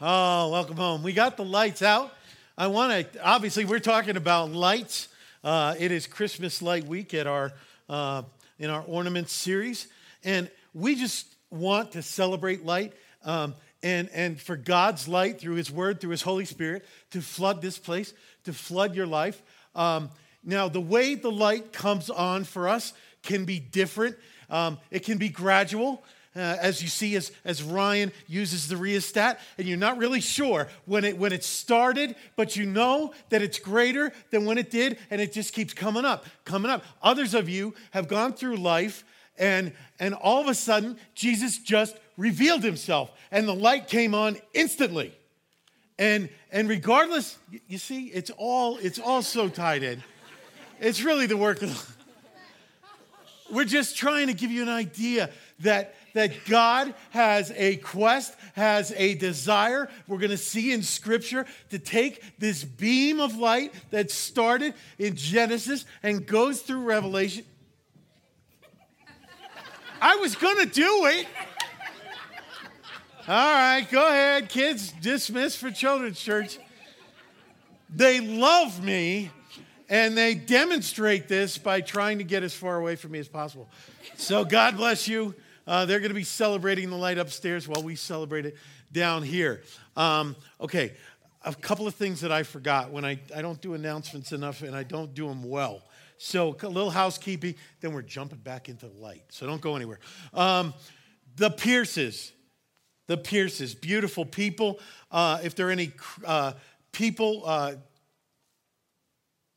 Oh, welcome home. We got the lights out. I want to, obviously, we're talking about lights. Uh, it is Christmas light week at our, uh, in our ornament series. And we just want to celebrate light um, and, and for God's light through His Word, through His Holy Spirit, to flood this place, to flood your life. Um, now, the way the light comes on for us can be different, um, it can be gradual uh, as you see as, as Ryan uses the rheostat, and you're not really sure when it, when it started, but you know that it's greater than when it did, and it just keeps coming up, coming up. Others of you have gone through life, and, and all of a sudden, Jesus just revealed himself, and the light came on instantly. And, and regardless, you see, it's all, it's all so tied in. It's really the work of. We're just trying to give you an idea that that God has a quest, has a desire. We're going to see in Scripture to take this beam of light that started in Genesis and goes through Revelation. I was going to do it. All right, go ahead. Kids dismiss for children's church. They love me and they demonstrate this by trying to get as far away from me as possible. So God bless you. Uh, they're going to be celebrating the light upstairs while we celebrate it down here. Um, okay, a couple of things that I forgot when I, I don't do announcements enough and I don't do them well. So, a little housekeeping, then we're jumping back into the light. So, don't go anywhere. Um, the Pierces, the Pierces, beautiful people. Uh, if there are any uh, people, uh,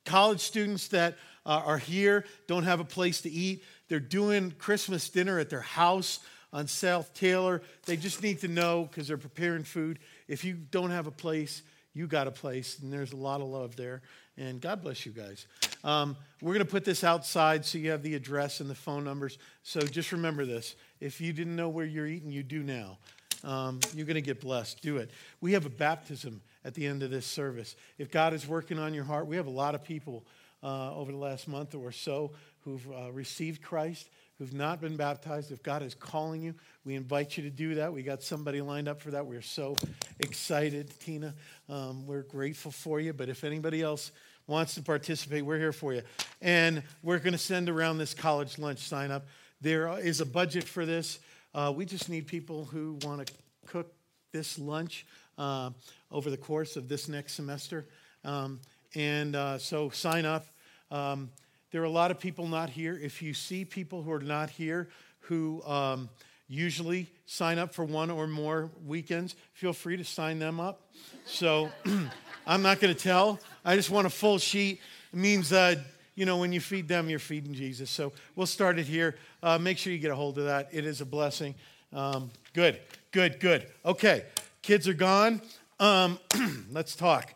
college students that uh, are here, don't have a place to eat, they're doing Christmas dinner at their house on South Taylor. They just need to know because they're preparing food. If you don't have a place, you got a place, and there's a lot of love there. And God bless you guys. Um, we're going to put this outside so you have the address and the phone numbers. So just remember this. If you didn't know where you're eating, you do now. Um, you're going to get blessed. Do it. We have a baptism at the end of this service. If God is working on your heart, we have a lot of people uh, over the last month or so who've uh, received Christ, who've not been baptized, if God is calling you, we invite you to do that. We got somebody lined up for that. We're so excited, Tina. Um, we're grateful for you. But if anybody else wants to participate, we're here for you. And we're going to send around this college lunch sign up. There is a budget for this. Uh, we just need people who want to cook this lunch uh, over the course of this next semester. Um, and uh, so sign up. Um, there are a lot of people not here. If you see people who are not here who um, usually sign up for one or more weekends, feel free to sign them up. So I'm not going to tell. I just want a full sheet. It means that, you know, when you feed them, you're feeding Jesus. So we'll start it here. Uh, make sure you get a hold of that. It is a blessing. Um, good, good, good. Okay, kids are gone. Um, let's talk.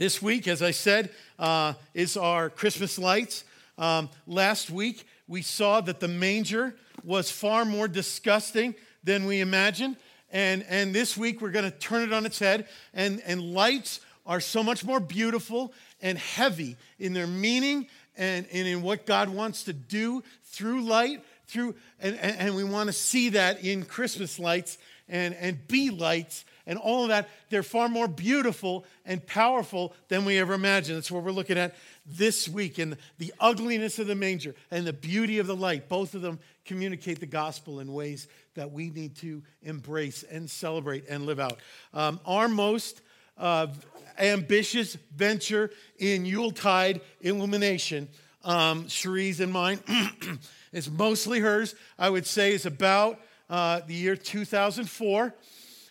This week, as I said, uh, is our Christmas lights. Um, last week, we saw that the manger was far more disgusting than we imagined. And, and this week, we're going to turn it on its head. And, and lights are so much more beautiful and heavy in their meaning and, and in what God wants to do through light. Through, and, and, and we want to see that in Christmas lights and, and be lights and all of that, they're far more beautiful and powerful than we ever imagined. That's what we're looking at this week. And the ugliness of the manger and the beauty of the light, both of them communicate the gospel in ways that we need to embrace and celebrate and live out. Um, our most uh, ambitious venture in Yuletide illumination, um, Cherie's and mine, is mostly hers. I would say is about uh, the year 2004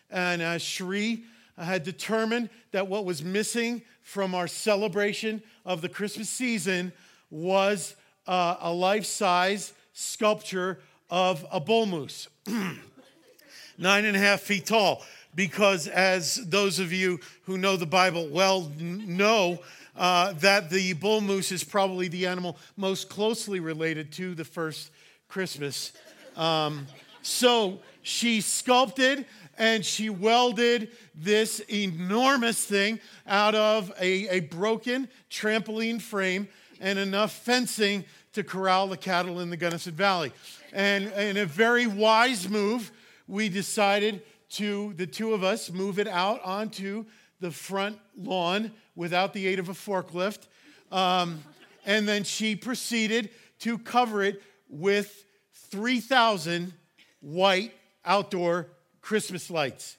and uh, Cherie had determined that what was missing from our celebration of the Christmas season was uh, a life size sculpture of a bull moose, nine and a half feet tall. Because, as those of you who know the Bible well know, uh, that the bull moose is probably the animal most closely related to the first Christmas. Um, so she sculpted and she welded this enormous thing out of a, a broken trampoline frame and enough fencing to corral the cattle in the Gunnison Valley. And in a very wise move, we decided to the two of us move it out onto the front lawn without the aid of a forklift. Um, and then she proceeded to cover it with 3,000 white outdoor Christmas lights.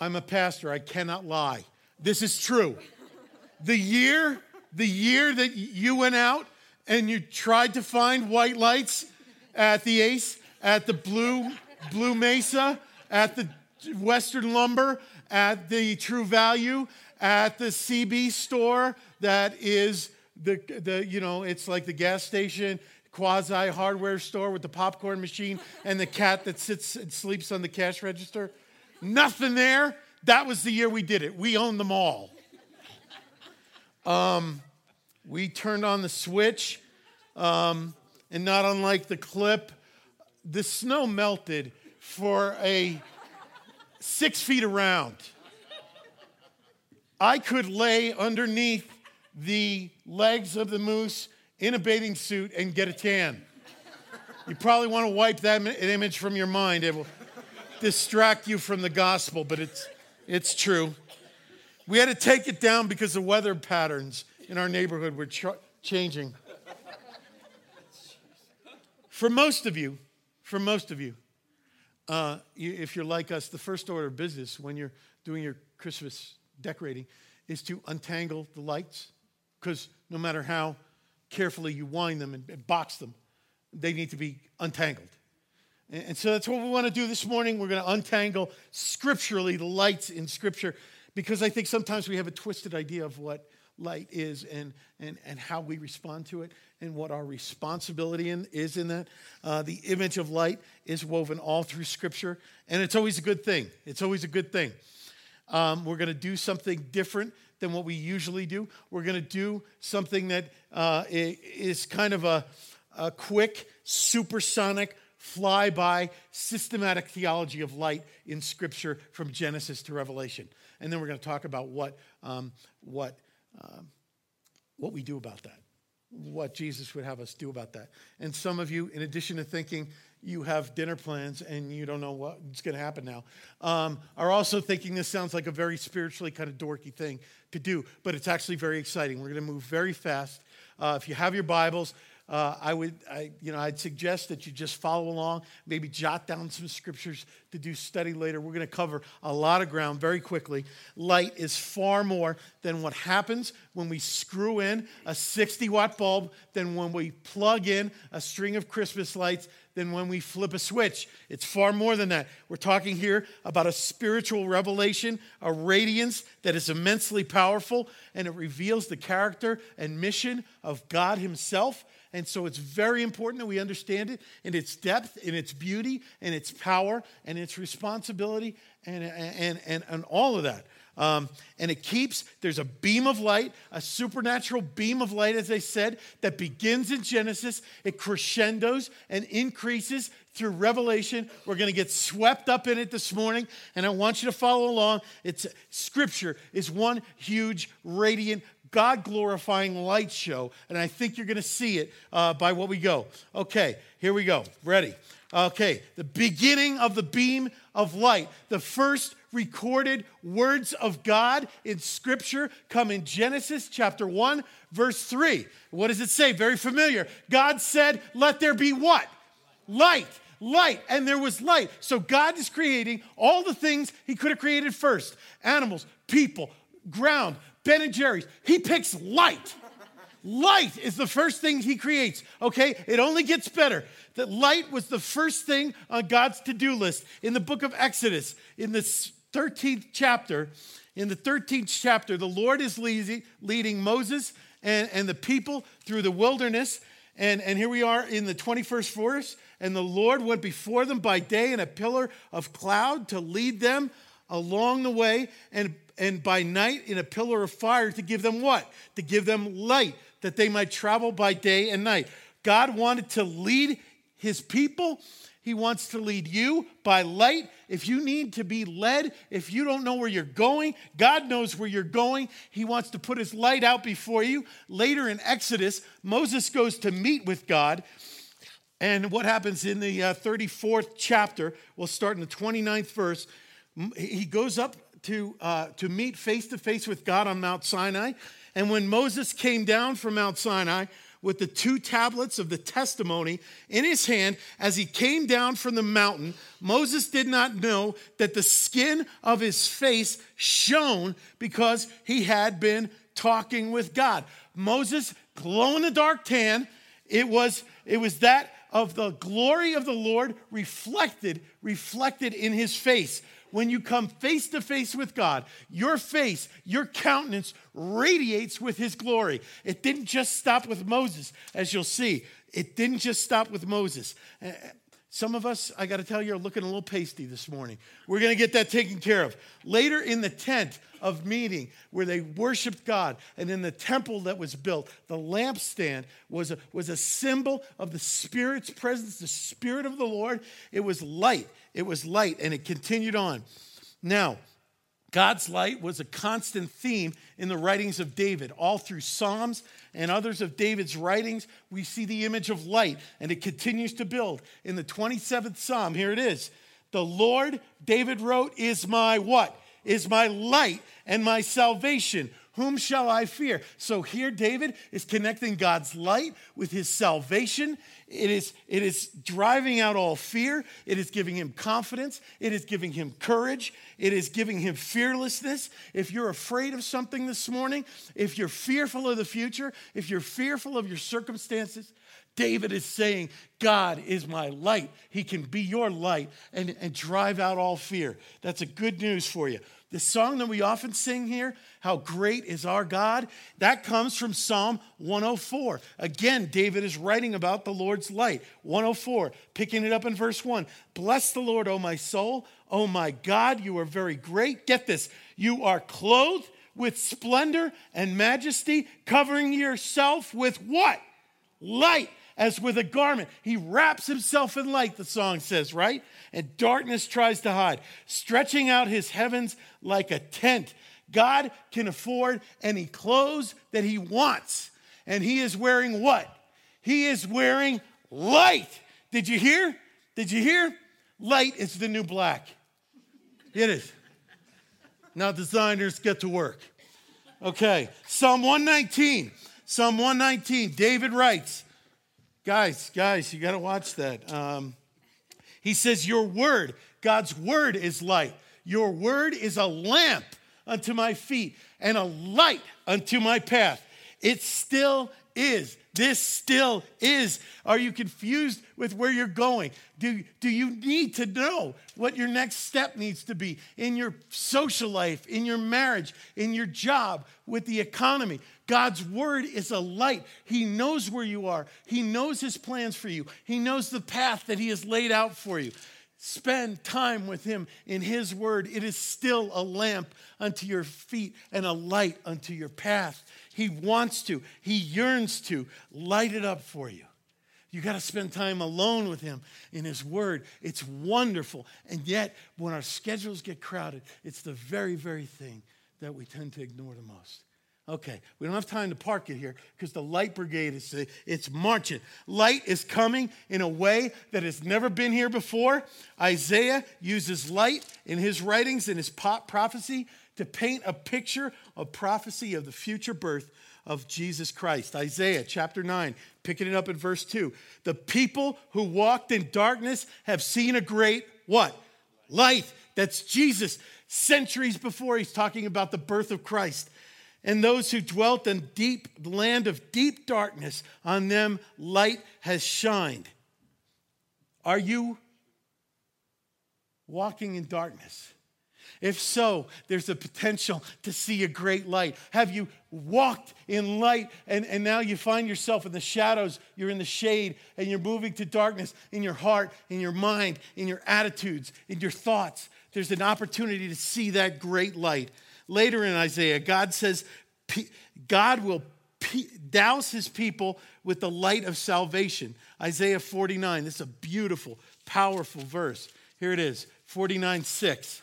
I'm a pastor, I cannot lie. This is true. The year, the year that you went out and you tried to find white lights at the Ace, at the Blue Blue Mesa, at the Western Lumber, at the True Value, at the CB store that is the, the you know, it's like the gas station quasi hardware store with the popcorn machine and the cat that sits and sleeps on the cash register. Nothing there. That was the year we did it. We owned them all. Um, we turned on the switch, um, and not unlike the clip, the snow melted for a six feet around. I could lay underneath the legs of the moose in a bathing suit and get a tan. You probably want to wipe that image from your mind. It will distract you from the gospel, but it's, it's true. We had to take it down because the weather patterns in our neighborhood were ch- changing. For most of you, for most of you, uh, you, if you're like us, the first order of business when you're doing your Christmas decorating is to untangle the lights because no matter how carefully you wind them and, box them, they need to be untangled. And, and so that's what we want to do this morning. We're going to untangle scripturally the lights in Scripture because I think sometimes we have a twisted idea of what light is and, and, and how we respond to it and what our responsibility in, is in that. Uh, the image of light is woven all through Scripture, and it's always a good thing. It's always a good thing. Um, we're going to do something different than what we usually do. We're going to do something that uh, is kind of a, a quick, supersonic, flyby, systematic theology of light in Scripture from Genesis to Revelation. And then we're going to talk about what, um, what, um, what we do about that, what Jesus would have us do about that. And some of you, in addition to thinking you have dinner plans and you don't know what's going to happen now, um, are also thinking this sounds like a very spiritually kind of dorky thing to do, but it's actually very exciting. We're going to move very fast. Uh, if you have your Bibles, uh, I would, I, you know, I'd suggest that you just follow along, maybe jot down some scriptures to do study later. We're going to cover a lot of ground very quickly. Light is far more than what happens when we screw in a 60 watt bulb, than when we plug in a string of Christmas lights, than when we flip a switch. It's far more than that. We're talking here about a spiritual revelation, a radiance that is immensely powerful, and it reveals the character and mission of God Himself and so it's very important that we understand it in its depth, in its beauty, in its power, and its responsibility, and, and, and, and all of that. Um, and it keeps, there's a beam of light, a supernatural beam of light, as I said, that begins in Genesis. It crescendos and increases through Revelation. We're going to get swept up in it this morning, and I want you to follow along. It's Scripture is one huge, radiant, God glorifying light show, and I think you're going to see it uh, by what we go. Okay, here we go. Ready? Okay, the beginning of the beam of light. The first recorded words of God in Scripture come in Genesis chapter 1, verse 3. What does it say? Very familiar. God said, Let there be what? Light. Light. And there was light. So God is creating all the things He could have created first animals, people, ground, Ben and Jerry's. He picks light. Light is the first thing he creates, okay? It only gets better. That light was the first thing on God's to do list. In the book of Exodus, in the 13th chapter, in the 13th chapter, the Lord is leading, Moses and, and the people through the wilderness. And, and here we are in the 21st verse. And the Lord went before them by day in a pillar of cloud to lead them along the way. And and by night in a pillar of fire to give them what? To give them light, that they might travel by day and night. God wanted to lead his people. He wants to lead you by light. If you need to be led, if you don't know where you're going, God knows where you're going. He wants to put his light out before you. Later in Exodus, Moses goes to meet with God. And what happens in the uh, 34th chapter, we'll start in the 29th verse. he goes up to, uh, to meet face to face with God on Mount Sinai. And when Moses came down from Mount Sinai with the two tablets of the testimony in his hand, as he came down from the mountain, Moses did not know that the skin of his face shone because he had been talking with God. Moses, glow in the dark tan, it was, it was that of the glory of the Lord reflected, reflected in his face when you come face to face with God, your face, your countenance radiates with his glory. It didn't just stop with Moses, as you'll see. It didn't just stop with Moses. Uh, some of us, I got to tell you, are looking a little pasty this morning. We're going to get that taken care of. Later in the tent of meeting where they worshiped God, and in the temple that was built, the lampstand was a, was a symbol of the Spirit's presence, the Spirit of the Lord. It was light. It was light, and it continued on. Now, God's light was a constant theme in the writings of David. All through Psalms and others of David's writings, we see the image of light, and it continues to build. In the 27th Psalm, here it is The Lord, David wrote, is my what? Is my light and my salvation. Whom shall I fear? So here, David is connecting God's light with his salvation. It is, it is driving out all fear. It is giving him confidence. It is giving him courage. It is giving him fearlessness. If you're afraid of something this morning, if you're fearful of the future, if you're fearful of your circumstances, David is saying, God is my light. He can be your light and, and drive out all fear. That's a good news for you. The song that we often sing here, How Great is Our God, that comes from Psalm 104. Again, David is writing about the Lord's light. 104, picking it up in verse 1. Bless the Lord, O my soul. O my God, you are very great. Get this, you are clothed with splendor and majesty, covering yourself with what? Light as with a garment. He wraps himself in light, the song says, right? And darkness tries to hide, stretching out his heavens like a tent. God can afford any clothes that he wants. And he is wearing what? He is wearing light. Did you hear? Did you hear? Light is the new black. It is. Now, designers get to work. Okay, Psalm 119. Psalm 119, David writes, Guys, guys, you got to watch that. Um, he says, Your word, God's word is light. Your word is a lamp unto my feet and a light unto my path. It still is. This still is. Are you confused with where you're going? Do, do you need to know what your next step needs to be in your social life, in your marriage, in your job, with the economy? God's word is a light. He knows where you are, He knows His plans for you, He knows the path that He has laid out for you. Spend time with Him in His word. It is still a lamp unto your feet and a light unto your path. He wants to, He yearns to light it up for you. You got to spend time alone with Him in His Word. It's wonderful. And yet, when our schedules get crowded, it's the very, very thing that we tend to ignore the most. Okay, we don't have time to park it here because the light brigade is it's marching. Light is coming in a way that has never been here before. Isaiah uses light in his writings in his prophecy to paint a picture of prophecy of the future birth of Jesus Christ. Isaiah chapter 9, picking it up at verse 2. The people who walked in darkness have seen a great what? Light. That's Jesus. Centuries before, he's talking about the birth of Christ. And those who dwelt in deep land of deep darkness, on them light has shined. Are you walking in darkness? If so, there's a potential to see a great light. Have you walked in light and, and now you find yourself in the shadows, you're in the shade, and you're moving to darkness in your heart, in your mind, in your attitudes, in your thoughts? There's an opportunity to see that great light. Later in Isaiah, God says, God will douse his people with the light of salvation. Isaiah 49. This is a beautiful, powerful verse. Here it is 49 6.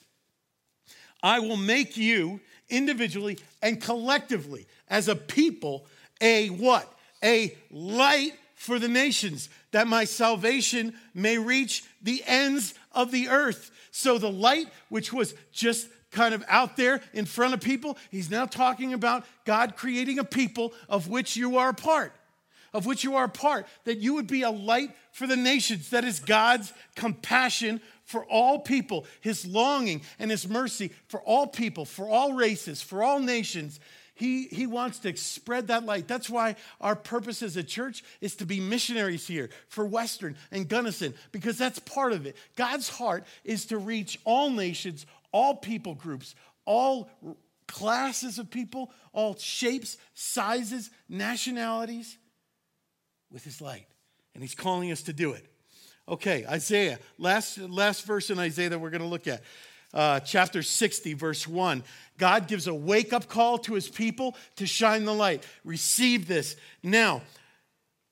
I will make you individually and collectively as a people a what? A light for the nations, that my salvation may reach the ends of the earth. So the light, which was just kind of out there in front of people, he's now talking about God creating a people of which you are a part, of which you are a part, that you would be a light for the nations. That is God's compassion for all people, his longing and his mercy for all people, for all races, for all nations. He, he wants to spread that light. That's why our purpose as a church is to be missionaries here for Western and Gunnison, because that's part of it. God's heart is to reach all nations, all people groups, all classes of people, all shapes, sizes, nationalities with his light. And he's calling us to do it. Okay, Isaiah, last, last verse in Isaiah that we're going to look at. Uh, chapter 60, verse 1. God gives a wake up call to his people to shine the light. Receive this. Now,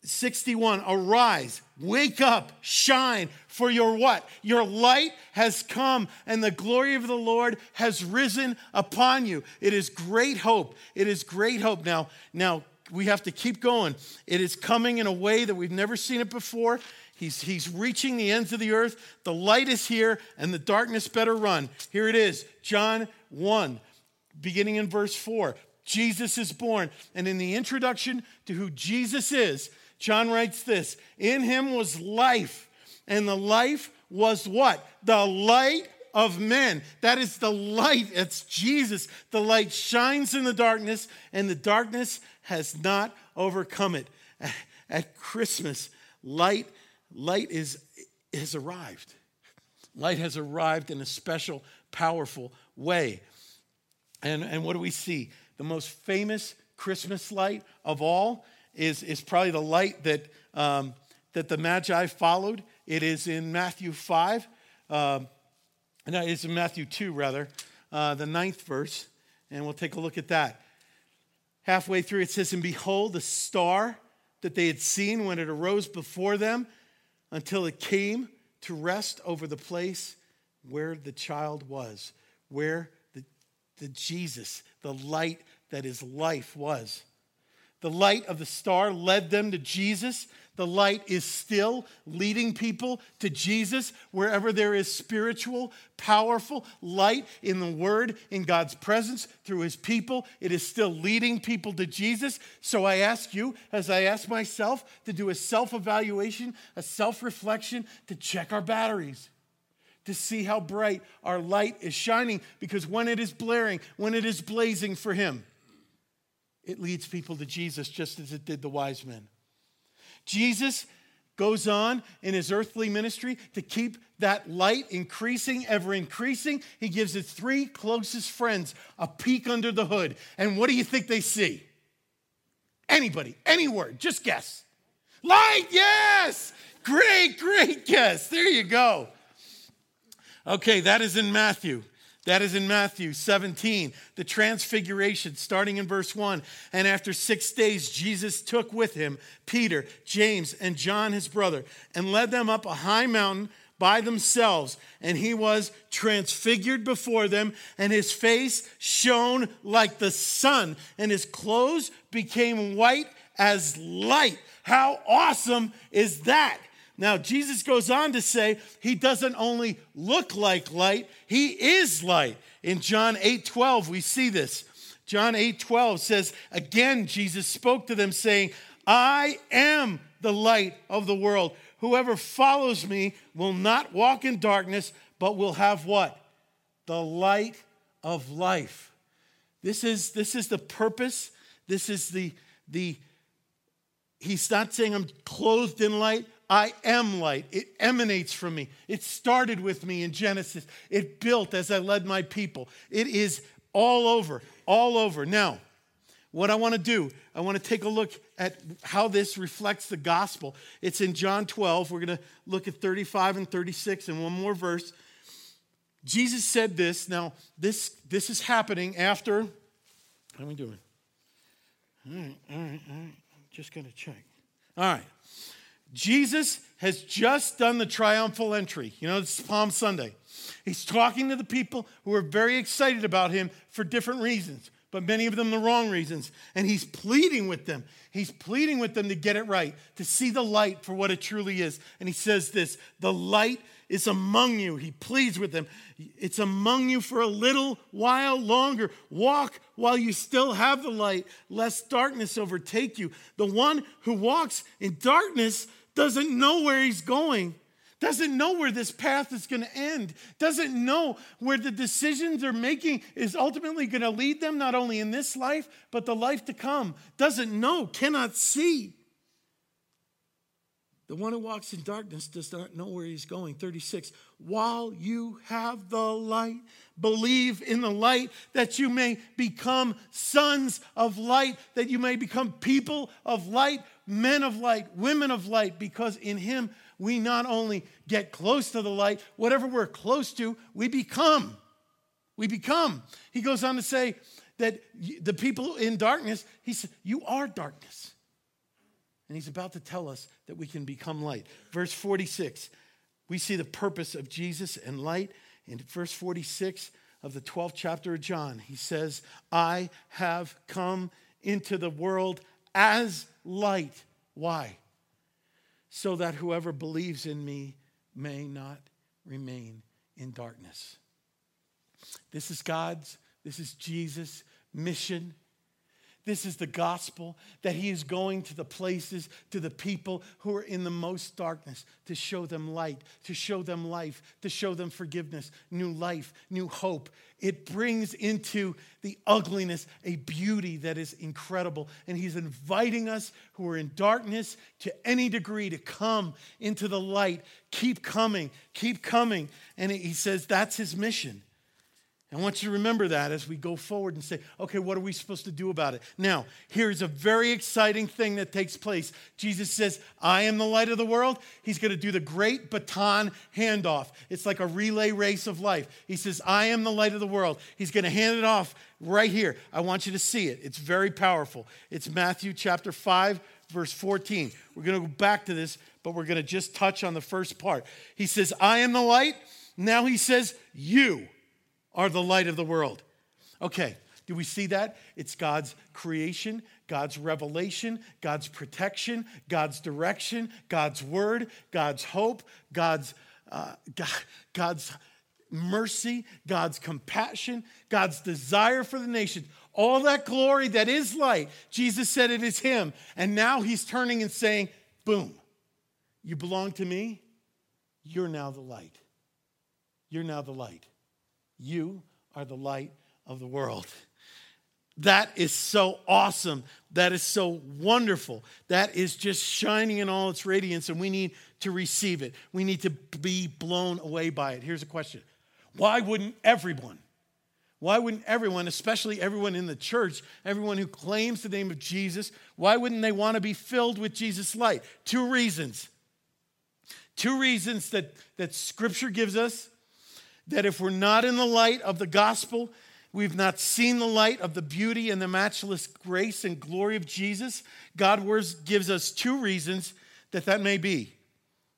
61, arise, wake up, shine, for your what? Your light has come, and the glory of the Lord has risen upon you. It is great hope. It is great hope. Now, now we have to keep going. It is coming in a way that we've never seen it before. He's, he's reaching the ends of the earth. The light is here, and the darkness better run. Here it is, John 1, beginning in verse 4. Jesus is born. And in the introduction to who Jesus is, John writes this In him was life, and the life was what? The light of men. That is the light. It's Jesus. The light shines in the darkness, and the darkness has not overcome it. At Christmas, light light is, has arrived. Light has arrived in a special, powerful way. And, and what do we see? The most famous Christmas light of all is, is probably the light that, um, that the Magi followed. It is in Matthew 5. Uh, no, it's in Matthew 2, rather, uh, the ninth verse. And we'll take a look at that. Halfway through, it says, And behold, the star that they had seen when it arose before them until it came to rest over the place where the child was, where the, the Jesus, the light that is life, was. The light of the star led them to Jesus. The light is still leading people to Jesus wherever there is spiritual, powerful light in the Word, in God's presence, through His people. It is still leading people to Jesus. So I ask you, as I ask myself, to do a self evaluation, a self reflection, to check our batteries to see how bright our light is shining because when it is blaring, when it is blazing for Him, it leads people to Jesus just as it did the wise men. Jesus goes on in his earthly ministry to keep that light increasing, ever increasing. He gives his three closest friends a peek under the hood. And what do you think they see? Anybody, any word, just guess. Light, yes! Great, great guess. There you go. Okay, that is in Matthew. That is in Matthew 17, the transfiguration, starting in verse 1. And after six days, Jesus took with him Peter, James, and John, his brother, and led them up a high mountain by themselves. And he was transfigured before them, and his face shone like the sun, and his clothes became white as light. How awesome is that? Now, Jesus goes on to say he doesn't only look like light, he is light. In John 8 12, we see this. John 8 12 says, Again, Jesus spoke to them, saying, I am the light of the world. Whoever follows me will not walk in darkness, but will have what? The light of life. This is, this is the purpose. This is the, the, he's not saying I'm clothed in light. I am light. It emanates from me. It started with me in Genesis. It built as I led my people. It is all over, all over. Now, what I want to do, I want to take a look at how this reflects the gospel. It's in John 12. We're going to look at 35 and 36 and one more verse. Jesus said this. Now, this, this is happening after. How are we doing? All right, all right, all right. I'm just going to check. All right. Jesus has just done the triumphal entry. You know, it's Palm Sunday. He's talking to the people who are very excited about him for different reasons, but many of them the wrong reasons. And he's pleading with them. He's pleading with them to get it right, to see the light for what it truly is. And he says this the light is among you. He pleads with them. It's among you for a little while longer. Walk while you still have the light, lest darkness overtake you. The one who walks in darkness doesn't know where he's going doesn't know where this path is going to end, doesn't know where the decisions they're making is ultimately going to lead them, not only in this life, but the life to come, doesn't know, cannot see. The one who walks in darkness does not know where he's going. 36. While you have the light, believe in the light that you may become sons of light, that you may become people of light, men of light, women of light, because in him we not only get close to the light, whatever we're close to, we become. We become. He goes on to say that the people in darkness, he said, You are darkness. And he's about to tell us that we can become light. Verse 46, we see the purpose of Jesus and light. In verse 46 of the 12th chapter of John, he says, I have come into the world as light. Why? so that whoever believes in me may not remain in darkness. This is God's, this is Jesus' mission this is the gospel that he is going to the places, to the people who are in the most darkness to show them light, to show them life, to show them forgiveness, new life, new hope. It brings into the ugliness a beauty that is incredible. And he's inviting us who are in darkness to any degree to come into the light. Keep coming, keep coming. And he says that's his mission. I want you to remember that as we go forward and say, okay, what are we supposed to do about it? Now, here's a very exciting thing that takes place. Jesus says, I am the light of the world. He's going to do the great baton handoff. It's like a relay race of life. He says, I am the light of the world. He's going to hand it off right here. I want you to see it. It's very powerful. It's Matthew chapter 5, verse 14. We're going to go back to this, but we're going to just touch on the first part. He says, I am the light. Now he says, You are the light of the world. Okay, do we see that? It's God's creation, God's revelation, God's protection, God's direction, God's word, God's hope, God's, uh, God, God's mercy, God's compassion, God's desire for the nations. All that glory that is light, Jesus said it is Him. And now He's turning and saying, boom, you belong to me. You're now the light. You're now the light. You are the light of the world. That is so awesome. That is so wonderful. That is just shining in all its radiance, and we need to receive it. We need to be blown away by it. Here's a question Why wouldn't everyone? Why wouldn't everyone, especially everyone in the church, everyone who claims the name of Jesus, why wouldn't they want to be filled with Jesus' light? Two reasons. Two reasons that, that Scripture gives us that if we're not in the light of the gospel, we've not seen the light of the beauty and the matchless grace and glory of Jesus, God gives us two reasons that that may be.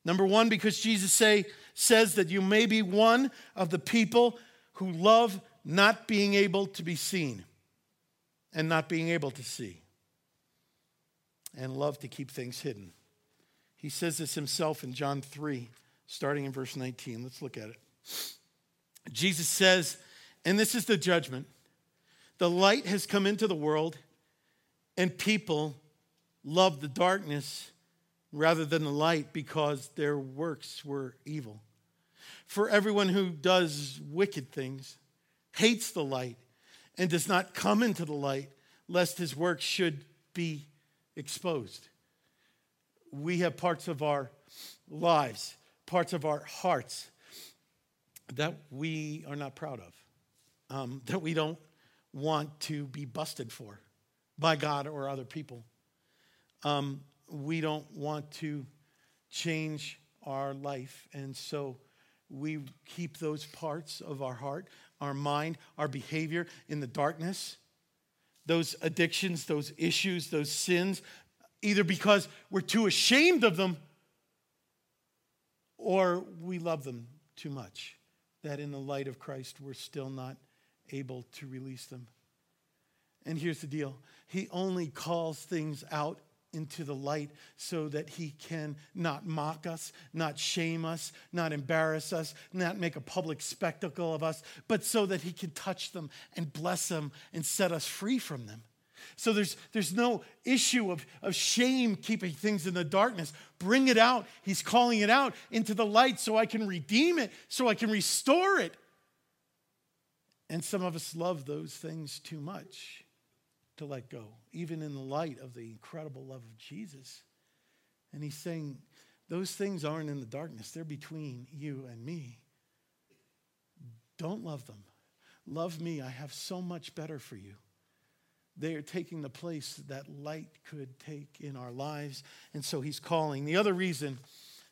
Number one, because Jesus say, says that you may be one of the people who love not being able to be seen and not being able to see and love to keep things hidden. He says this himself in John 3, starting in verse 19. Let's look at it. Jesus says, and this is the judgment the light has come into the world, and people love the darkness rather than the light because their works were evil. For everyone who does wicked things hates the light and does not come into the light, lest his works should be exposed. We have parts of our lives, parts of our hearts that we are not proud of, um, that we don't want to be busted for by God or other people. Um, we don't want to change our life. And so we keep those parts of our heart, our mind, our behavior in the darkness. Those addictions, those issues, those sins, either because we're too ashamed of them or we love them too much that in the light of Christ, we're still not able to release them. And here's the deal He only calls things out into the light so that he can not mock us, not shame us, not embarrass us, not make a public spectacle of us, but so that he can touch them and bless them and set us free from them. So there's, there's no issue of, of shame keeping things in the darkness. Bring it out. He's calling it out into the light so I can redeem it, so I can restore it. And some of us love those things too much to let go, even in the light of the incredible love of Jesus. And he's saying, those things aren't in the darkness, they're between you and me. Don't love them. Love me. I have so much better for you. They are taking the place that light could take in our lives. And so he's calling. The other reason,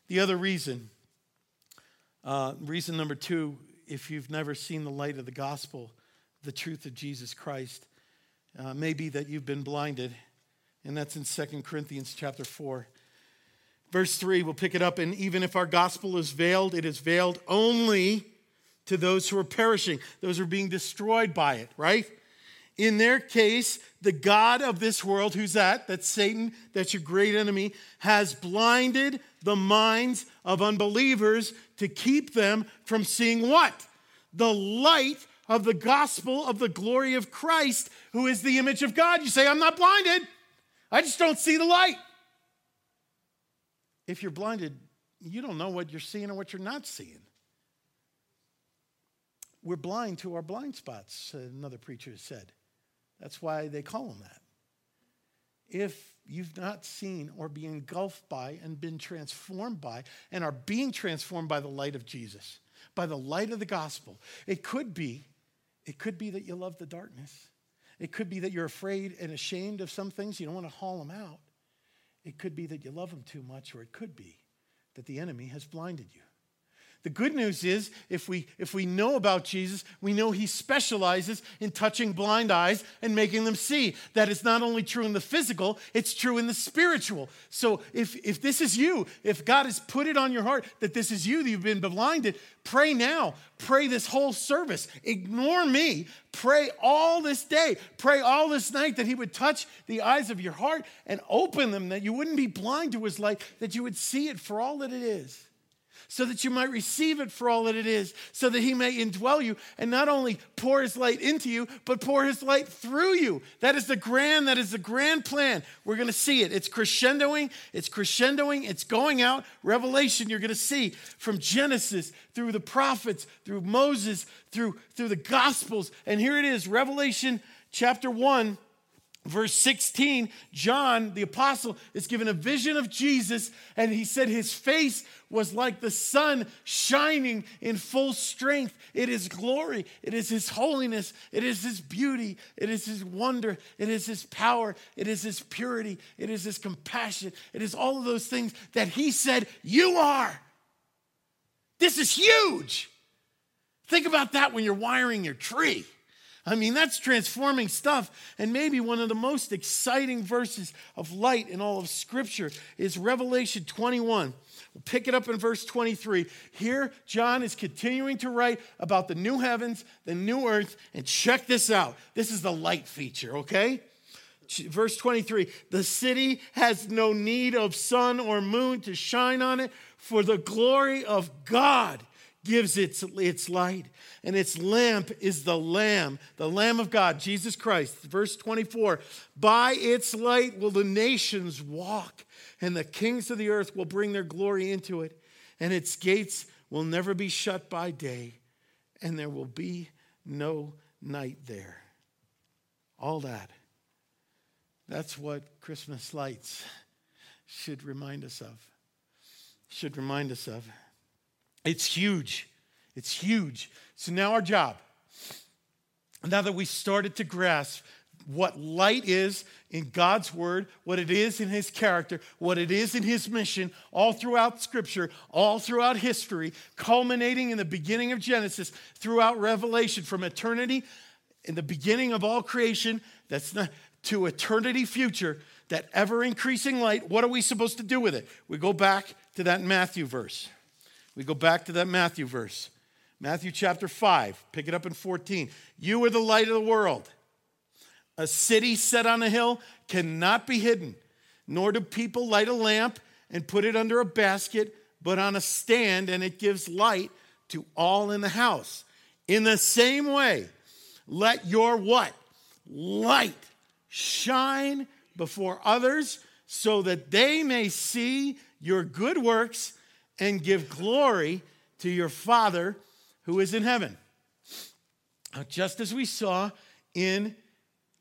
the other reason, uh, reason number two, if you've never seen the light of the gospel, the truth of Jesus Christ, uh, maybe that you've been blinded, and that's in Second Corinthians chapter 4. Verse 3, we'll pick it up. And even if our gospel is veiled, it is veiled only to those who are perishing, those who are being destroyed by it, right? In their case, the God of this world, who's that? That's Satan, that's your great enemy, has blinded the minds of unbelievers to keep them from seeing what? The light of the gospel of the glory of Christ, who is the image of God. You say, I'm not blinded, I just don't see the light. If you're blinded, you don't know what you're seeing or what you're not seeing. We're blind to our blind spots, another preacher said. That's why they call them that. If you've not seen or be engulfed by and been transformed by and are being transformed by the light of Jesus, by the light of the gospel, it could be it could be that you love the darkness. It could be that you're afraid and ashamed of some things. You don't want to haul them out. It could be that you love them too much, or it could be that the enemy has blinded you. The good news is, if we, if we know about Jesus, we know he specializes in touching blind eyes and making them see. That is not only true in the physical, it's true in the spiritual. So if, if this is you, if God has put it on your heart that this is you, that you've been blinded, pray now. Pray this whole service. Ignore me. Pray all this day. Pray all this night that he would touch the eyes of your heart and open them, that you wouldn't be blind to his light, that you would see it for all that it is so that you might receive it for all that it is, so that he may indwell you and not only pour his light into you, but pour his light through you. That is the grand, that is the grand plan. We're going to see it. It's crescendoing, it's crescendoing, it's going out. Revelation, you're going to see from Genesis through the prophets, through Moses, through, through the Gospels. And here it is, Revelation chapter 1 verse 16, John, the apostle, is given a vision of Jesus, and he said his face was like the sun shining in full strength. It is glory, it is his holiness, it is his beauty, it is his wonder, it is his power, it is his purity, it is his compassion, it is all of those things that he said, You are. This is huge. Think about that when you're wiring your tree. I mean, that's transforming stuff. And maybe one of the most exciting verses of light in all of Scripture is Revelation 21. We'll pick it up in verse 23. Here, John is continuing to write about the new heavens, the new earth, and check this out. This is the light feature, okay? Verse 23 The city has no need of sun or moon to shine on it, for the glory of God gives its, its light, and its lamp is the Lamb, the Lamb of God, Jesus Christ. Verse 24 By its light will the nations walk, and the kings of the earth will bring their glory into it, and its gates will never be shut by day, and there will be no night there. All that. That's what Christmas lights should remind us of. Should remind us of. It's huge. It's huge. So now our job, now that we started to grasp what light is in God's word, what it is in his character, what it is in his mission, all throughout scripture, all throughout history, culminating in the beginning of Genesis, throughout Revelation, from eternity, in the beginning of all creation, that's not, to eternity future, that ever increasing light, what are we supposed to do with it? We go back to that Matthew verse. We go back to that Matthew verse. Matthew chapter 5, pick it up in 14. You are the light of the world. A city set on a hill cannot be hidden. nor do people light a lamp and put it under a basket, but on a stand, and it gives light to all in the house. In the same way, let your what? Light shine before others so that they may see your good works and give glory to your Father who is in heaven. Now, just as we saw in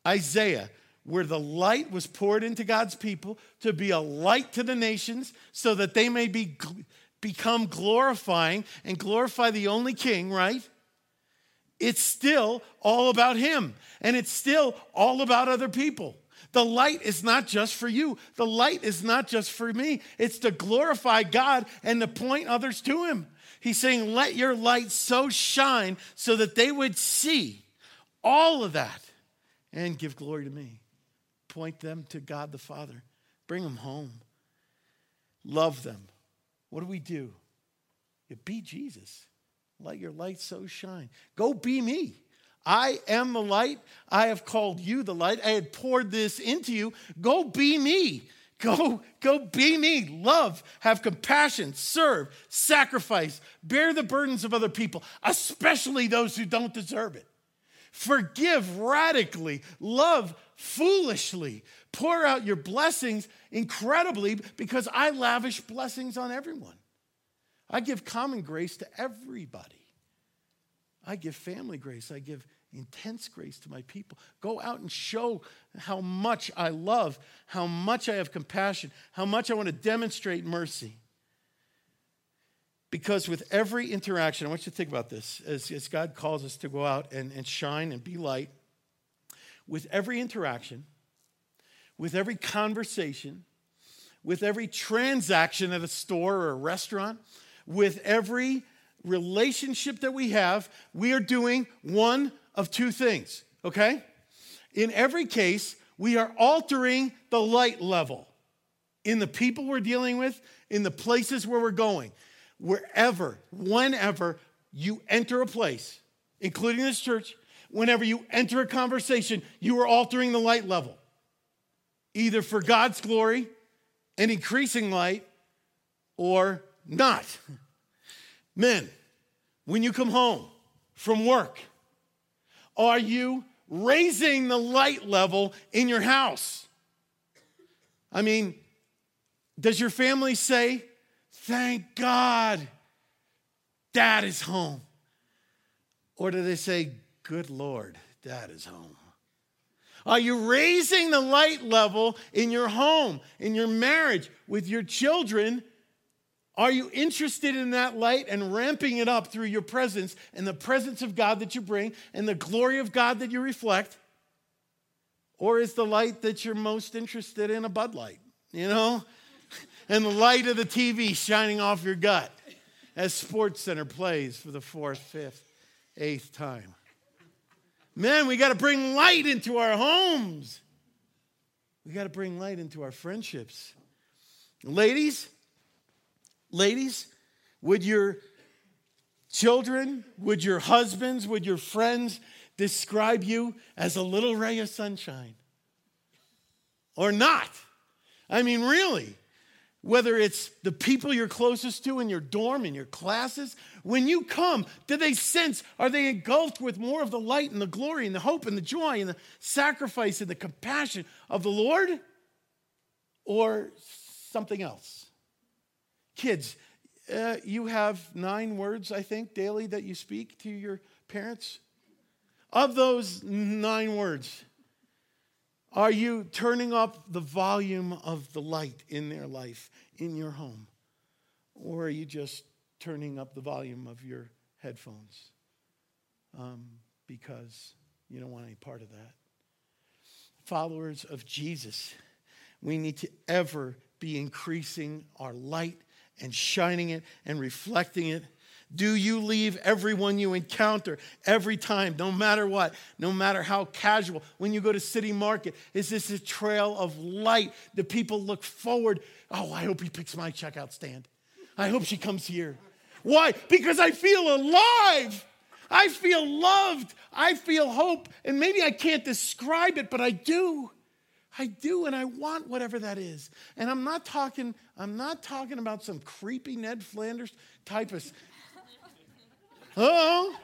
Isaiah, where the light was poured into God's people to be a light to the nations so that they may be, become glorifying and glorify the only king, right? It's still all about him and it's still all about other people. The light is not just for you. The light is not just for me. It's to glorify God and to point others to him. He's saying, Let your light so shine so that they would see all of that and give glory to me. Point them to God the Father. Bring them home. Love them. What do we do? You be Jesus. Let your light so shine. Go be me. I am the light. I have called you the light. I had poured this into you. Go be me. Go, go be me. Love, have compassion, serve, sacrifice, bear the burdens of other people, especially those who don't deserve it. Forgive radically, love foolishly, pour out your blessings incredibly because I lavish blessings on everyone. I give common grace to everybody. I give family grace. I give intense grace to my people. Go out and show how much I love, how much I have compassion, how much I want to demonstrate mercy. Because with every interaction, I want you to think about this as, as God calls us to go out and, and shine and be light. With every interaction, with every conversation, with every transaction at a store or a restaurant, with every relationship that we have, we are doing one of two things, okay? In every case, we are altering the light level in the people we're dealing with, in the places where we're going. Wherever, whenever you enter a place, including this church, whenever you enter a conversation, you are altering the light level, either for God's glory and increasing light or not. Men, when you come home from work, are you raising the light level in your house? I mean, does your family say, Thank God, dad is home? Or do they say, Good Lord, dad is home? Are you raising the light level in your home, in your marriage, with your children are you interested in that light and ramping it up through your presence and the presence of God that you bring and the glory of God that you reflect? Or is the light that you're most interested in a Bud Light, you know? and the light of the TV shining off your gut as Sports Center plays for the fourth, fifth, eighth time. Man, we got to bring light into our homes. We got to bring light into our friendships. Ladies, Ladies, would your children, would your husbands, would your friends describe you as a little ray of sunshine? Or not? I mean, really, whether it's the people you're closest to in your dorm, in your classes, when you come, do they sense, are they engulfed with more of the light and the glory and the hope and the joy and the sacrifice and the compassion of the Lord? Or something else? Kids, uh, you have nine words, I think, daily that you speak to your parents. Of those nine words, are you turning up the volume of the light in their life, in your home? Or are you just turning up the volume of your headphones um, because you don't want any part of that? Followers of Jesus, we need to ever be increasing our light and shining it and reflecting it? Do you leave everyone you encounter every time, no matter what, no matter how casual? When you go to City Market, is this a trail of light? Do people look forward? Oh, I hope he picks my checkout stand. I hope she comes here. Why? Because I feel alive. I feel loved. I feel hope. And maybe I can't describe it, but I do. I do, and I want whatever that is. And I'm not talking, I'm not talking about some creepy Ned Flanders type of oh,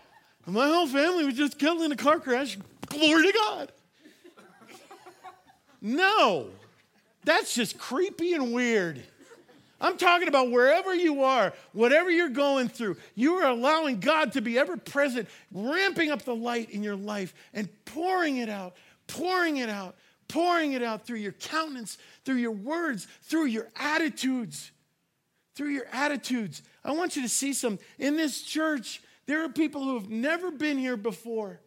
my whole family was just killed in a car crash. Glory to God. No, that's just creepy and weird. I'm talking about wherever you are, whatever you're going through, you are allowing God to be ever present, ramping up the light in your life and pouring it out, pouring it out, pouring it out through your countenance, through your words, through your attitudes. Through your attitudes. I want you to see some. In this church, there are people who have never been here before.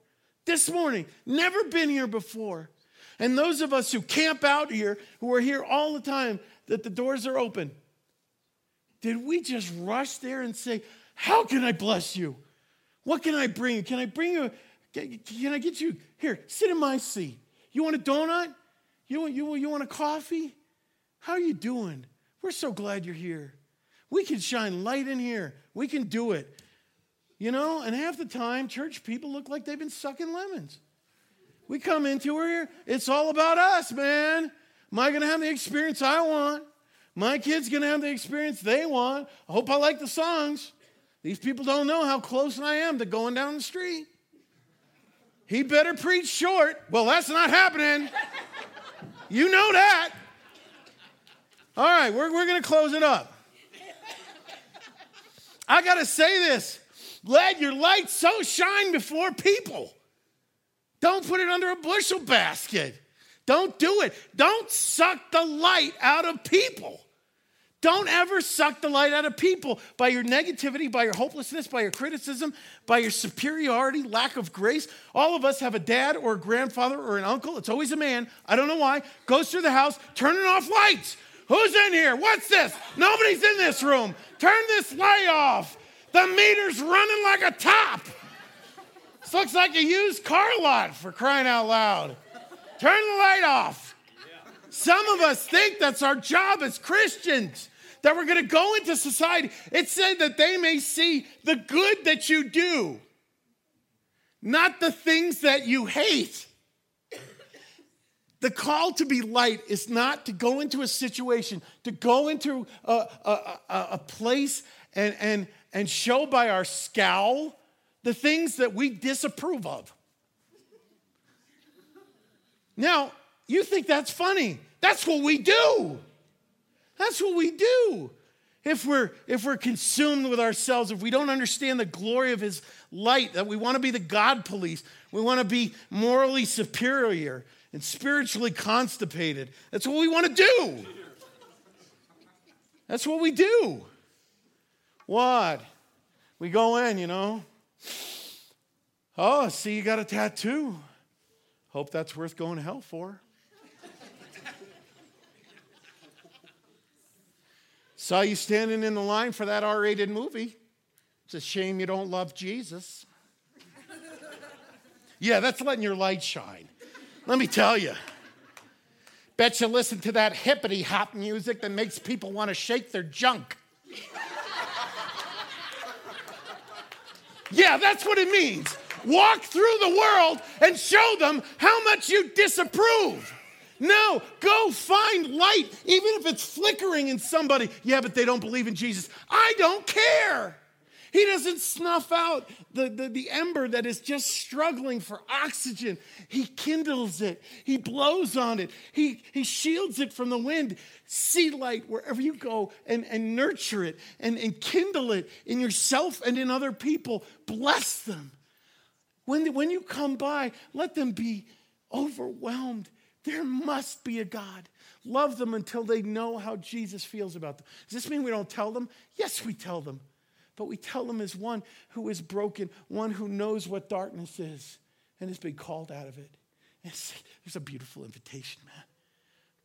This morning, never been here before. And those of us who camp out here, who are here all the time, that the doors are open. Did we just rush there and say, How can I bless you? What can I bring you? Can I bring you? Can I get you here? Sit in my seat. You want a donut? You want, you, you want a coffee? How are you doing? We're so glad you're here. We can shine light in here. We can do it. You know, and half the time, church people look like they've been sucking lemons. We come into here, it's all about us, man. Am I going to have the experience I want? My kid's going to have the experience they want. I hope I like the songs. These people don't know how close I am to going down the street. He better preach short. Well, that's not happening. You know that. All right, we're, we're going to close it up. I got to say this let your light so shine before people. Don't put it under a bushel basket. Don't do it. Don't suck the light out of people. Don't ever suck the light out of people by your negativity, by your hopelessness, by your criticism, by your superiority, lack of grace. All of us have a dad or a grandfather or an uncle. It's always a man. I don't know why. Goes through the house, turning off lights. Who's in here? What's this? Nobody's in this room. Turn this light off. The meter's running like a top. This looks like a used car lot for crying out loud. Turn the light off. Some of us think that's our job as Christians, that we're going to go into society. It said that they may see the good that you do, not the things that you hate. The call to be light is not to go into a situation, to go into a, a, a, place and, and, and show by our scowl the things that we disapprove of. Now, you think that's funny. That's what we do. That's what we do. If we're if we're consumed with ourselves, if we don't understand the glory of his light, that we want to be the God police, we want to be morally superior and spiritually constipated. That's what we want to do. That's what we do. What? We go in, you know. Oh, see, you got a tattoo. Hope that's worth going to hell for. Saw you standing in the line for that R rated movie. It's a shame you don't love Jesus. yeah, that's letting your light shine. Let me tell you. Bet you listen to that hippity hop music that makes people want to shake their junk. Yeah, that's what it means. Walk through the world and show them how much you disapprove. No, go find light, even if it's flickering in somebody. Yeah, but they don't believe in Jesus. I don't care. He doesn't snuff out the, the, the, ember that is just struggling for oxygen. He kindles it, he blows on it, he, he shields it from the wind. See light wherever you go and, and nurture it and, and kindle it in yourself and in other people. Bless them. When, when you come by, let them be overwhelmed. There must be a God. Love them until they know how Jesus feels about them. Does this mean we don't tell them? Yes, we tell them but we tell them as one who is broken, one who knows what darkness is and has been called out of it. There's a beautiful invitation, man.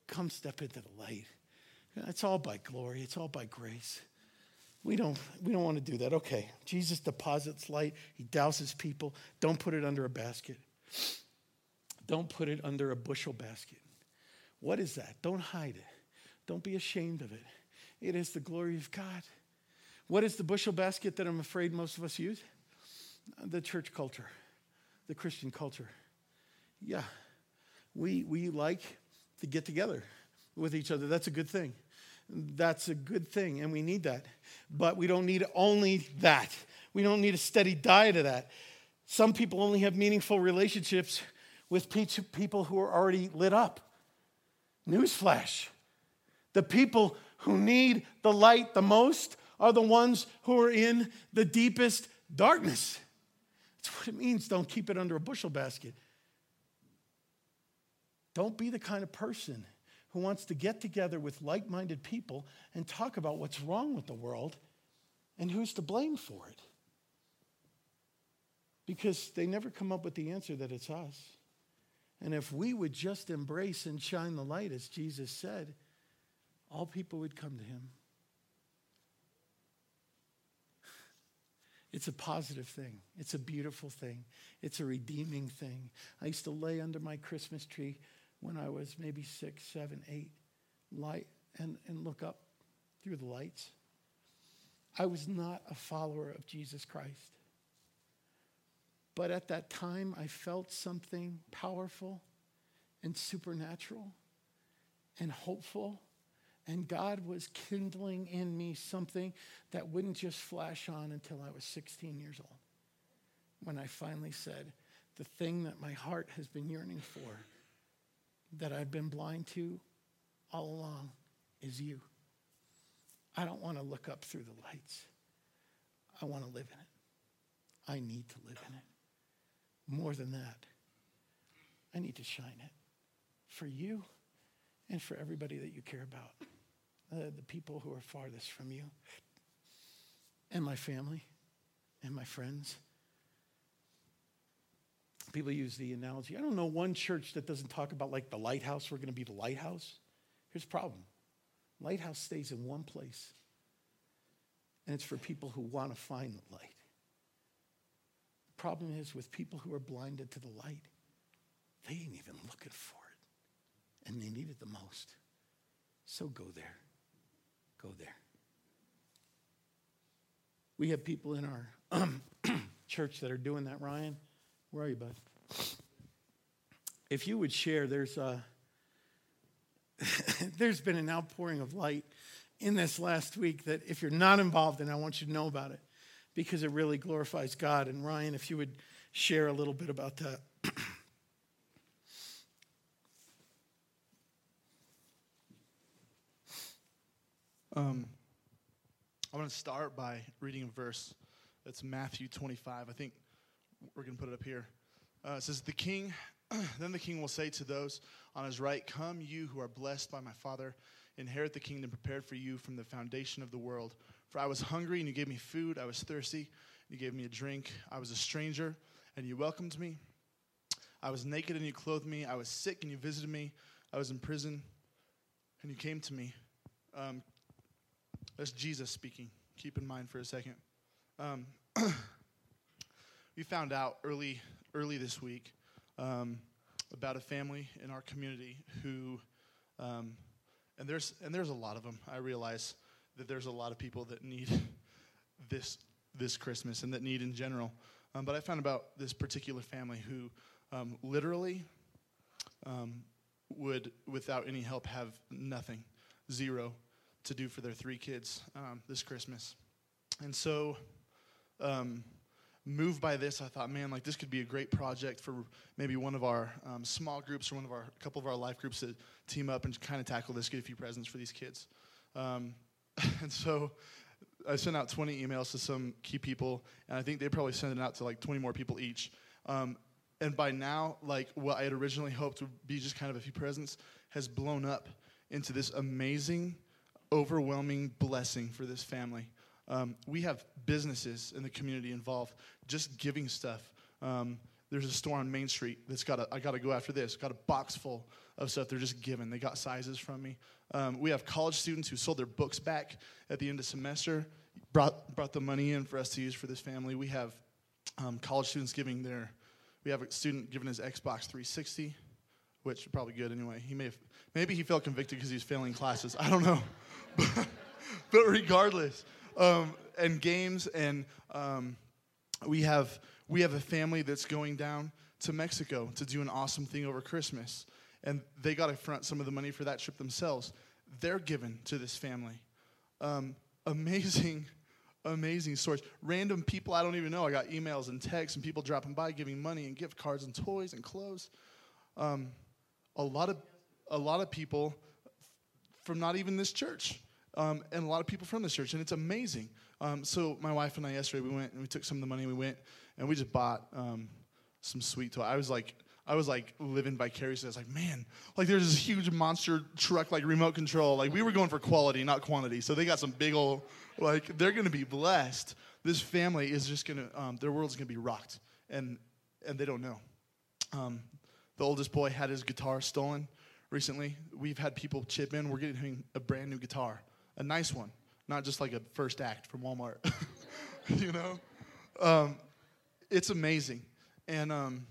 Come step into the light. It's all by glory, it's all by grace. We don't, we don't want to do that. Okay, Jesus deposits light, he douses people. Don't put it under a basket, don't put it under a bushel basket. What is that? Don't hide it, don't be ashamed of it. It is the glory of God. What is the bushel basket that I'm afraid most of us use? The church culture, the Christian culture. Yeah, we, we like to get together with each other. That's a good thing. That's a good thing, and we need that. But we don't need only that. We don't need a steady diet of that. Some people only have meaningful relationships with people who are already lit up. Newsflash. The people who need the light the most are the ones who are in the deepest darkness. That's what it means. Don't keep it under a bushel basket. Don't be the kind of person who wants to get together with like minded people and talk about what's wrong with the world and who's to blame for it. Because they never come up with the answer that it's us. And if we would just embrace and shine the light, as Jesus said, all people would come to him. It's a positive thing. It's a beautiful thing. It's a redeeming thing. I used to lay under my Christmas tree when I was maybe six, seven, eight, light and, and look up through the lights. I was not a follower of Jesus Christ. But at that time, I felt something powerful and supernatural and hopeful. And God was kindling in me something that wouldn't just flash on until I was 16 years old. When I finally said, The thing that my heart has been yearning for, that I've been blind to all along, is you. I don't want to look up through the lights. I want to live in it. I need to live in it. More than that, I need to shine it for you and for everybody that you care about, uh, the people who are farthest from you, and my family and my friends. People use the analogy. I don't know one church that doesn't talk about like the lighthouse. We're going to be the lighthouse. Here's the problem lighthouse stays in one place, and it's for people who want to find the light problem is with people who are blinded to the light, they ain't even looking for it. And they need it the most. So go there. Go there. We have people in our um, church that are doing that, Ryan. Where are you, bud? If you would share, there's a, there's been an outpouring of light in this last week that if you're not involved in, I want you to know about it because it really glorifies God. And Ryan, if you would share a little bit about that. um, I want to start by reading a verse. That's Matthew 25. I think we're going to put it up here. Uh, it says, The king, then the king will say to those on his right, Come, you who are blessed by my Father, inherit the kingdom prepared for you from the foundation of the world. For I was hungry, and you gave me food. I was thirsty, and you gave me a drink. I was a stranger, and you welcomed me. I was naked, and you clothed me. I was sick, and you visited me. I was in prison, and you came to me. Um, that's Jesus speaking. Keep in mind for a second. Um, we found out early, early this week um, about a family in our community who, um, and there's and there's a lot of them. I realize that there's a lot of people that need this this Christmas and that need in general. Um, but I found about this particular family who um, literally um, would, without any help, have nothing, zero, to do for their three kids um, this Christmas. And so, um, moved by this, I thought, man, like this could be a great project for maybe one of our um, small groups or one of our couple of our life groups to team up and kind of tackle this, get a few presents for these kids. And so I sent out 20 emails to some key people, and I think they probably sent it out to like 20 more people each. Um, and by now, like what I had originally hoped would be just kind of a few presents has blown up into this amazing, overwhelming blessing for this family. Um, we have businesses in the community involved just giving stuff. Um, there's a store on Main Street that's got a, I got to go after this, got a box full of stuff they're just given. They got sizes from me. Um, we have college students who sold their books back at the end of semester, brought, brought the money in for us to use for this family. We have um, college students giving their, we have a student giving his Xbox 360, which probably good anyway. He may have, maybe he felt convicted because he was failing classes. I don't know. but, regardless, um, and games, and um, we have we have a family that's going down to Mexico to do an awesome thing over Christmas. And they got to front some of the money for that trip themselves. They're given to this family. Um, amazing, amazing stories. Random people I don't even know. I got emails and texts and people dropping by giving money and gift cards and toys and clothes. Um, a lot of a lot of people from not even this church, um, and a lot of people from this church, and it's amazing. Um, so my wife and I yesterday we went and we took some of the money and we went and we just bought um, some sweet toy. I was like. I was like living vicariously. I was like, man, like there's this huge monster truck, like remote control. Like we were going for quality, not quantity. So they got some big old, like they're gonna be blessed. This family is just gonna, um, their world's gonna be rocked, and and they don't know. Um, the oldest boy had his guitar stolen recently. We've had people chip in. We're getting him a brand new guitar, a nice one, not just like a first act from Walmart. you know, um, it's amazing, and um,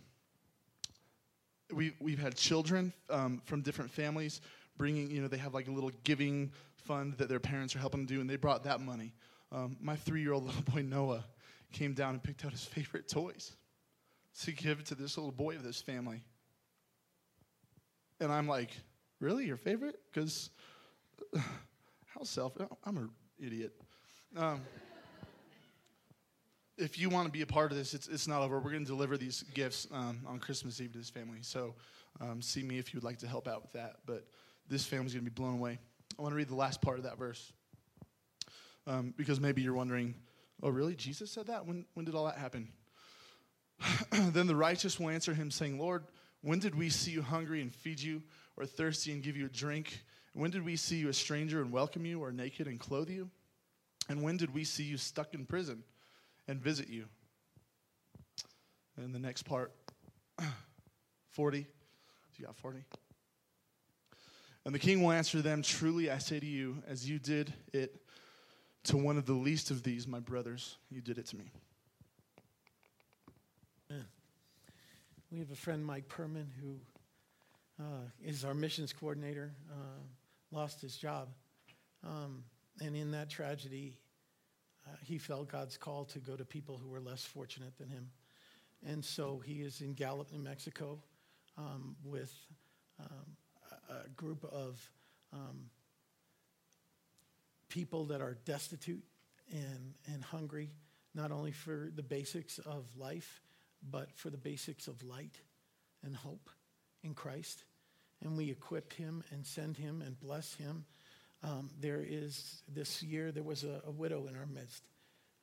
we we've had children um, from different families bringing. You know, they have like a little giving fund that their parents are helping them do, and they brought that money. Um, my three-year-old little boy Noah came down and picked out his favorite toys to give to this little boy of this family. And I'm like, really, your favorite? Because how self? I'm an idiot. Um, if you want to be a part of this, it's, it's not over. We're going to deliver these gifts um, on Christmas Eve to this family. So um, see me if you would like to help out with that. But this family's going to be blown away. I want to read the last part of that verse um, because maybe you're wondering, oh, really? Jesus said that? When, when did all that happen? then the righteous will answer him, saying, Lord, when did we see you hungry and feed you, or thirsty and give you a drink? When did we see you a stranger and welcome you, or naked and clothe you? And when did we see you stuck in prison and visit you? And the next part, 40. You got 40? And the king will answer them Truly I say to you, as you did it to one of the least of these, my brothers, you did it to me. We have a friend, Mike Perman, who uh, is our missions coordinator, uh, lost his job. Um, and in that tragedy, uh, he felt God's call to go to people who were less fortunate than him. And so he is in Gallup, New Mexico, um, with um, a, group of um, people that are destitute and, and hungry, not only for the basics of life, but for the basics of light and hope in Christ. And we equip him and send him and bless him. Um, there is, this year, there was a, a widow in our midst,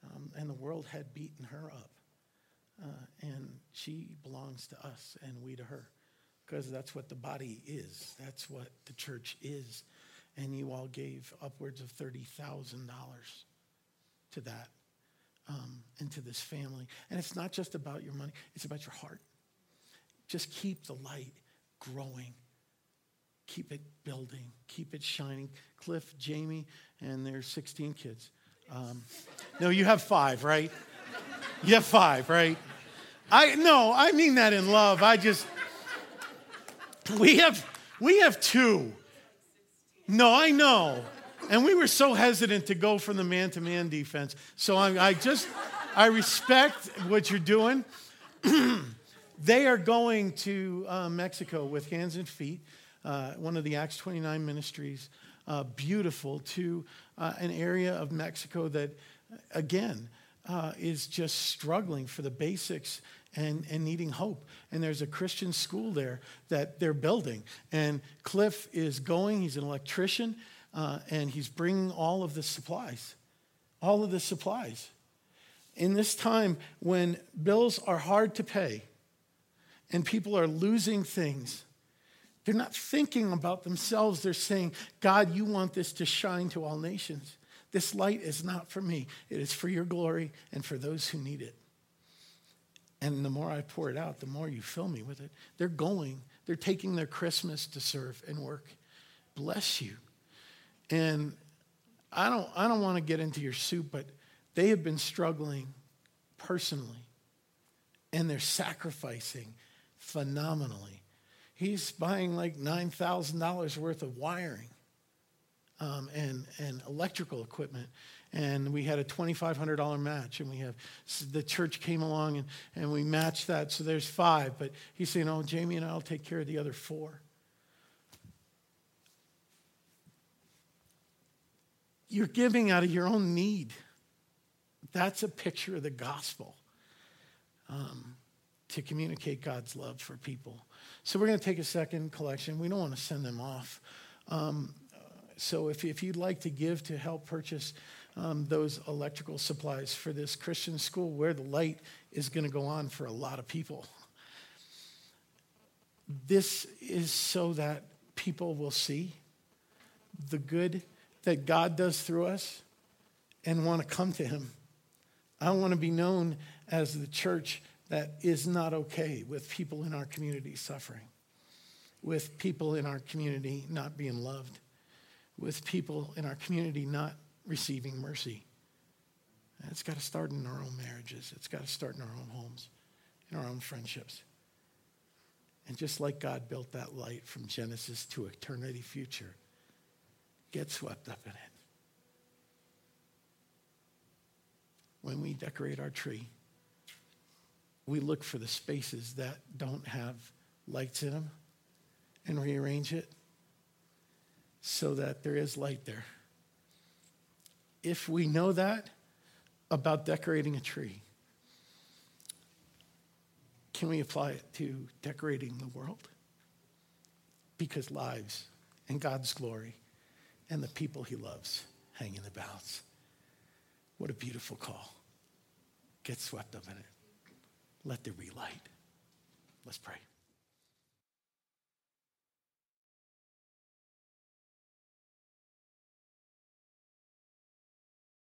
um, and the world had beaten her up. Uh, and she belongs to us and we to her because that's what the body is. That's what the church is. And you all gave upwards of $30,000 to that um, into this family. And it's not just about your money, it's about your heart. Just keep the light growing. Keep it building. Keep it shining. Cliff, Jamie, and there's 16 kids. Um, no, you have five, right? You have five, right? I no, I mean that in love. I just we have we have two. No, I know. And we were so hesitant to go from the man to man defense. So I, I just, I respect what you're doing. they are going to uh, Mexico with hands and feet, uh, one of the Acts 29 ministries, uh, beautiful, to uh, an area of Mexico that, again, uh, is just struggling for the basics and, and needing hope. And there's a Christian school there that they're building. And Cliff is going, he's an electrician uh, and he's bringing all of the supplies, all of the supplies. In this time when bills are hard to pay and people are losing things, they're not thinking about themselves. They're saying, God, you want this to shine to all nations. This light is not for me, it is for your glory and for those who need it. And the more I pour it out, the more you fill me with it. They're going, they're taking their Christmas to serve and work. Bless you. And I don't, I don't want to get into your soup, but they have been struggling personally, and they're sacrificing phenomenally he's buying like $9,000 worth of wiring um, and, and electrical equipment. And we had a $2,500 match, and we have so the church came along and, and we matched that. So there's five, but he's saying, Oh, Jamie and I'll take care of the other four. You're giving out of your own need. That's a picture of the gospel um, to communicate God's love for people. So we're going to take a second collection. We don't want to send them off. Um, so if, if you'd like to give to help purchase um, those electrical supplies for this Christian school where the light is going to go on for a lot of people, this is so that people will see the good that God does through us and want to come to Him. I want to be known as the church that is not okay with people in our community suffering, with people in our community not being loved, with people in our community not receiving mercy. And it's got to start in our own marriages, it's got to start in our own homes, in our own friendships. And just like God built that light from Genesis to eternity future, get swept up in it. When we decorate our tree, we look for the spaces that don't have lights in them and rearrange it so that there is light there. If we know that about decorating a tree, can we apply it to decorating the world? Because lives and God's glory and the people he loves hang in the balance. What a beautiful call. Get swept up in it. Let there be light. Let's pray.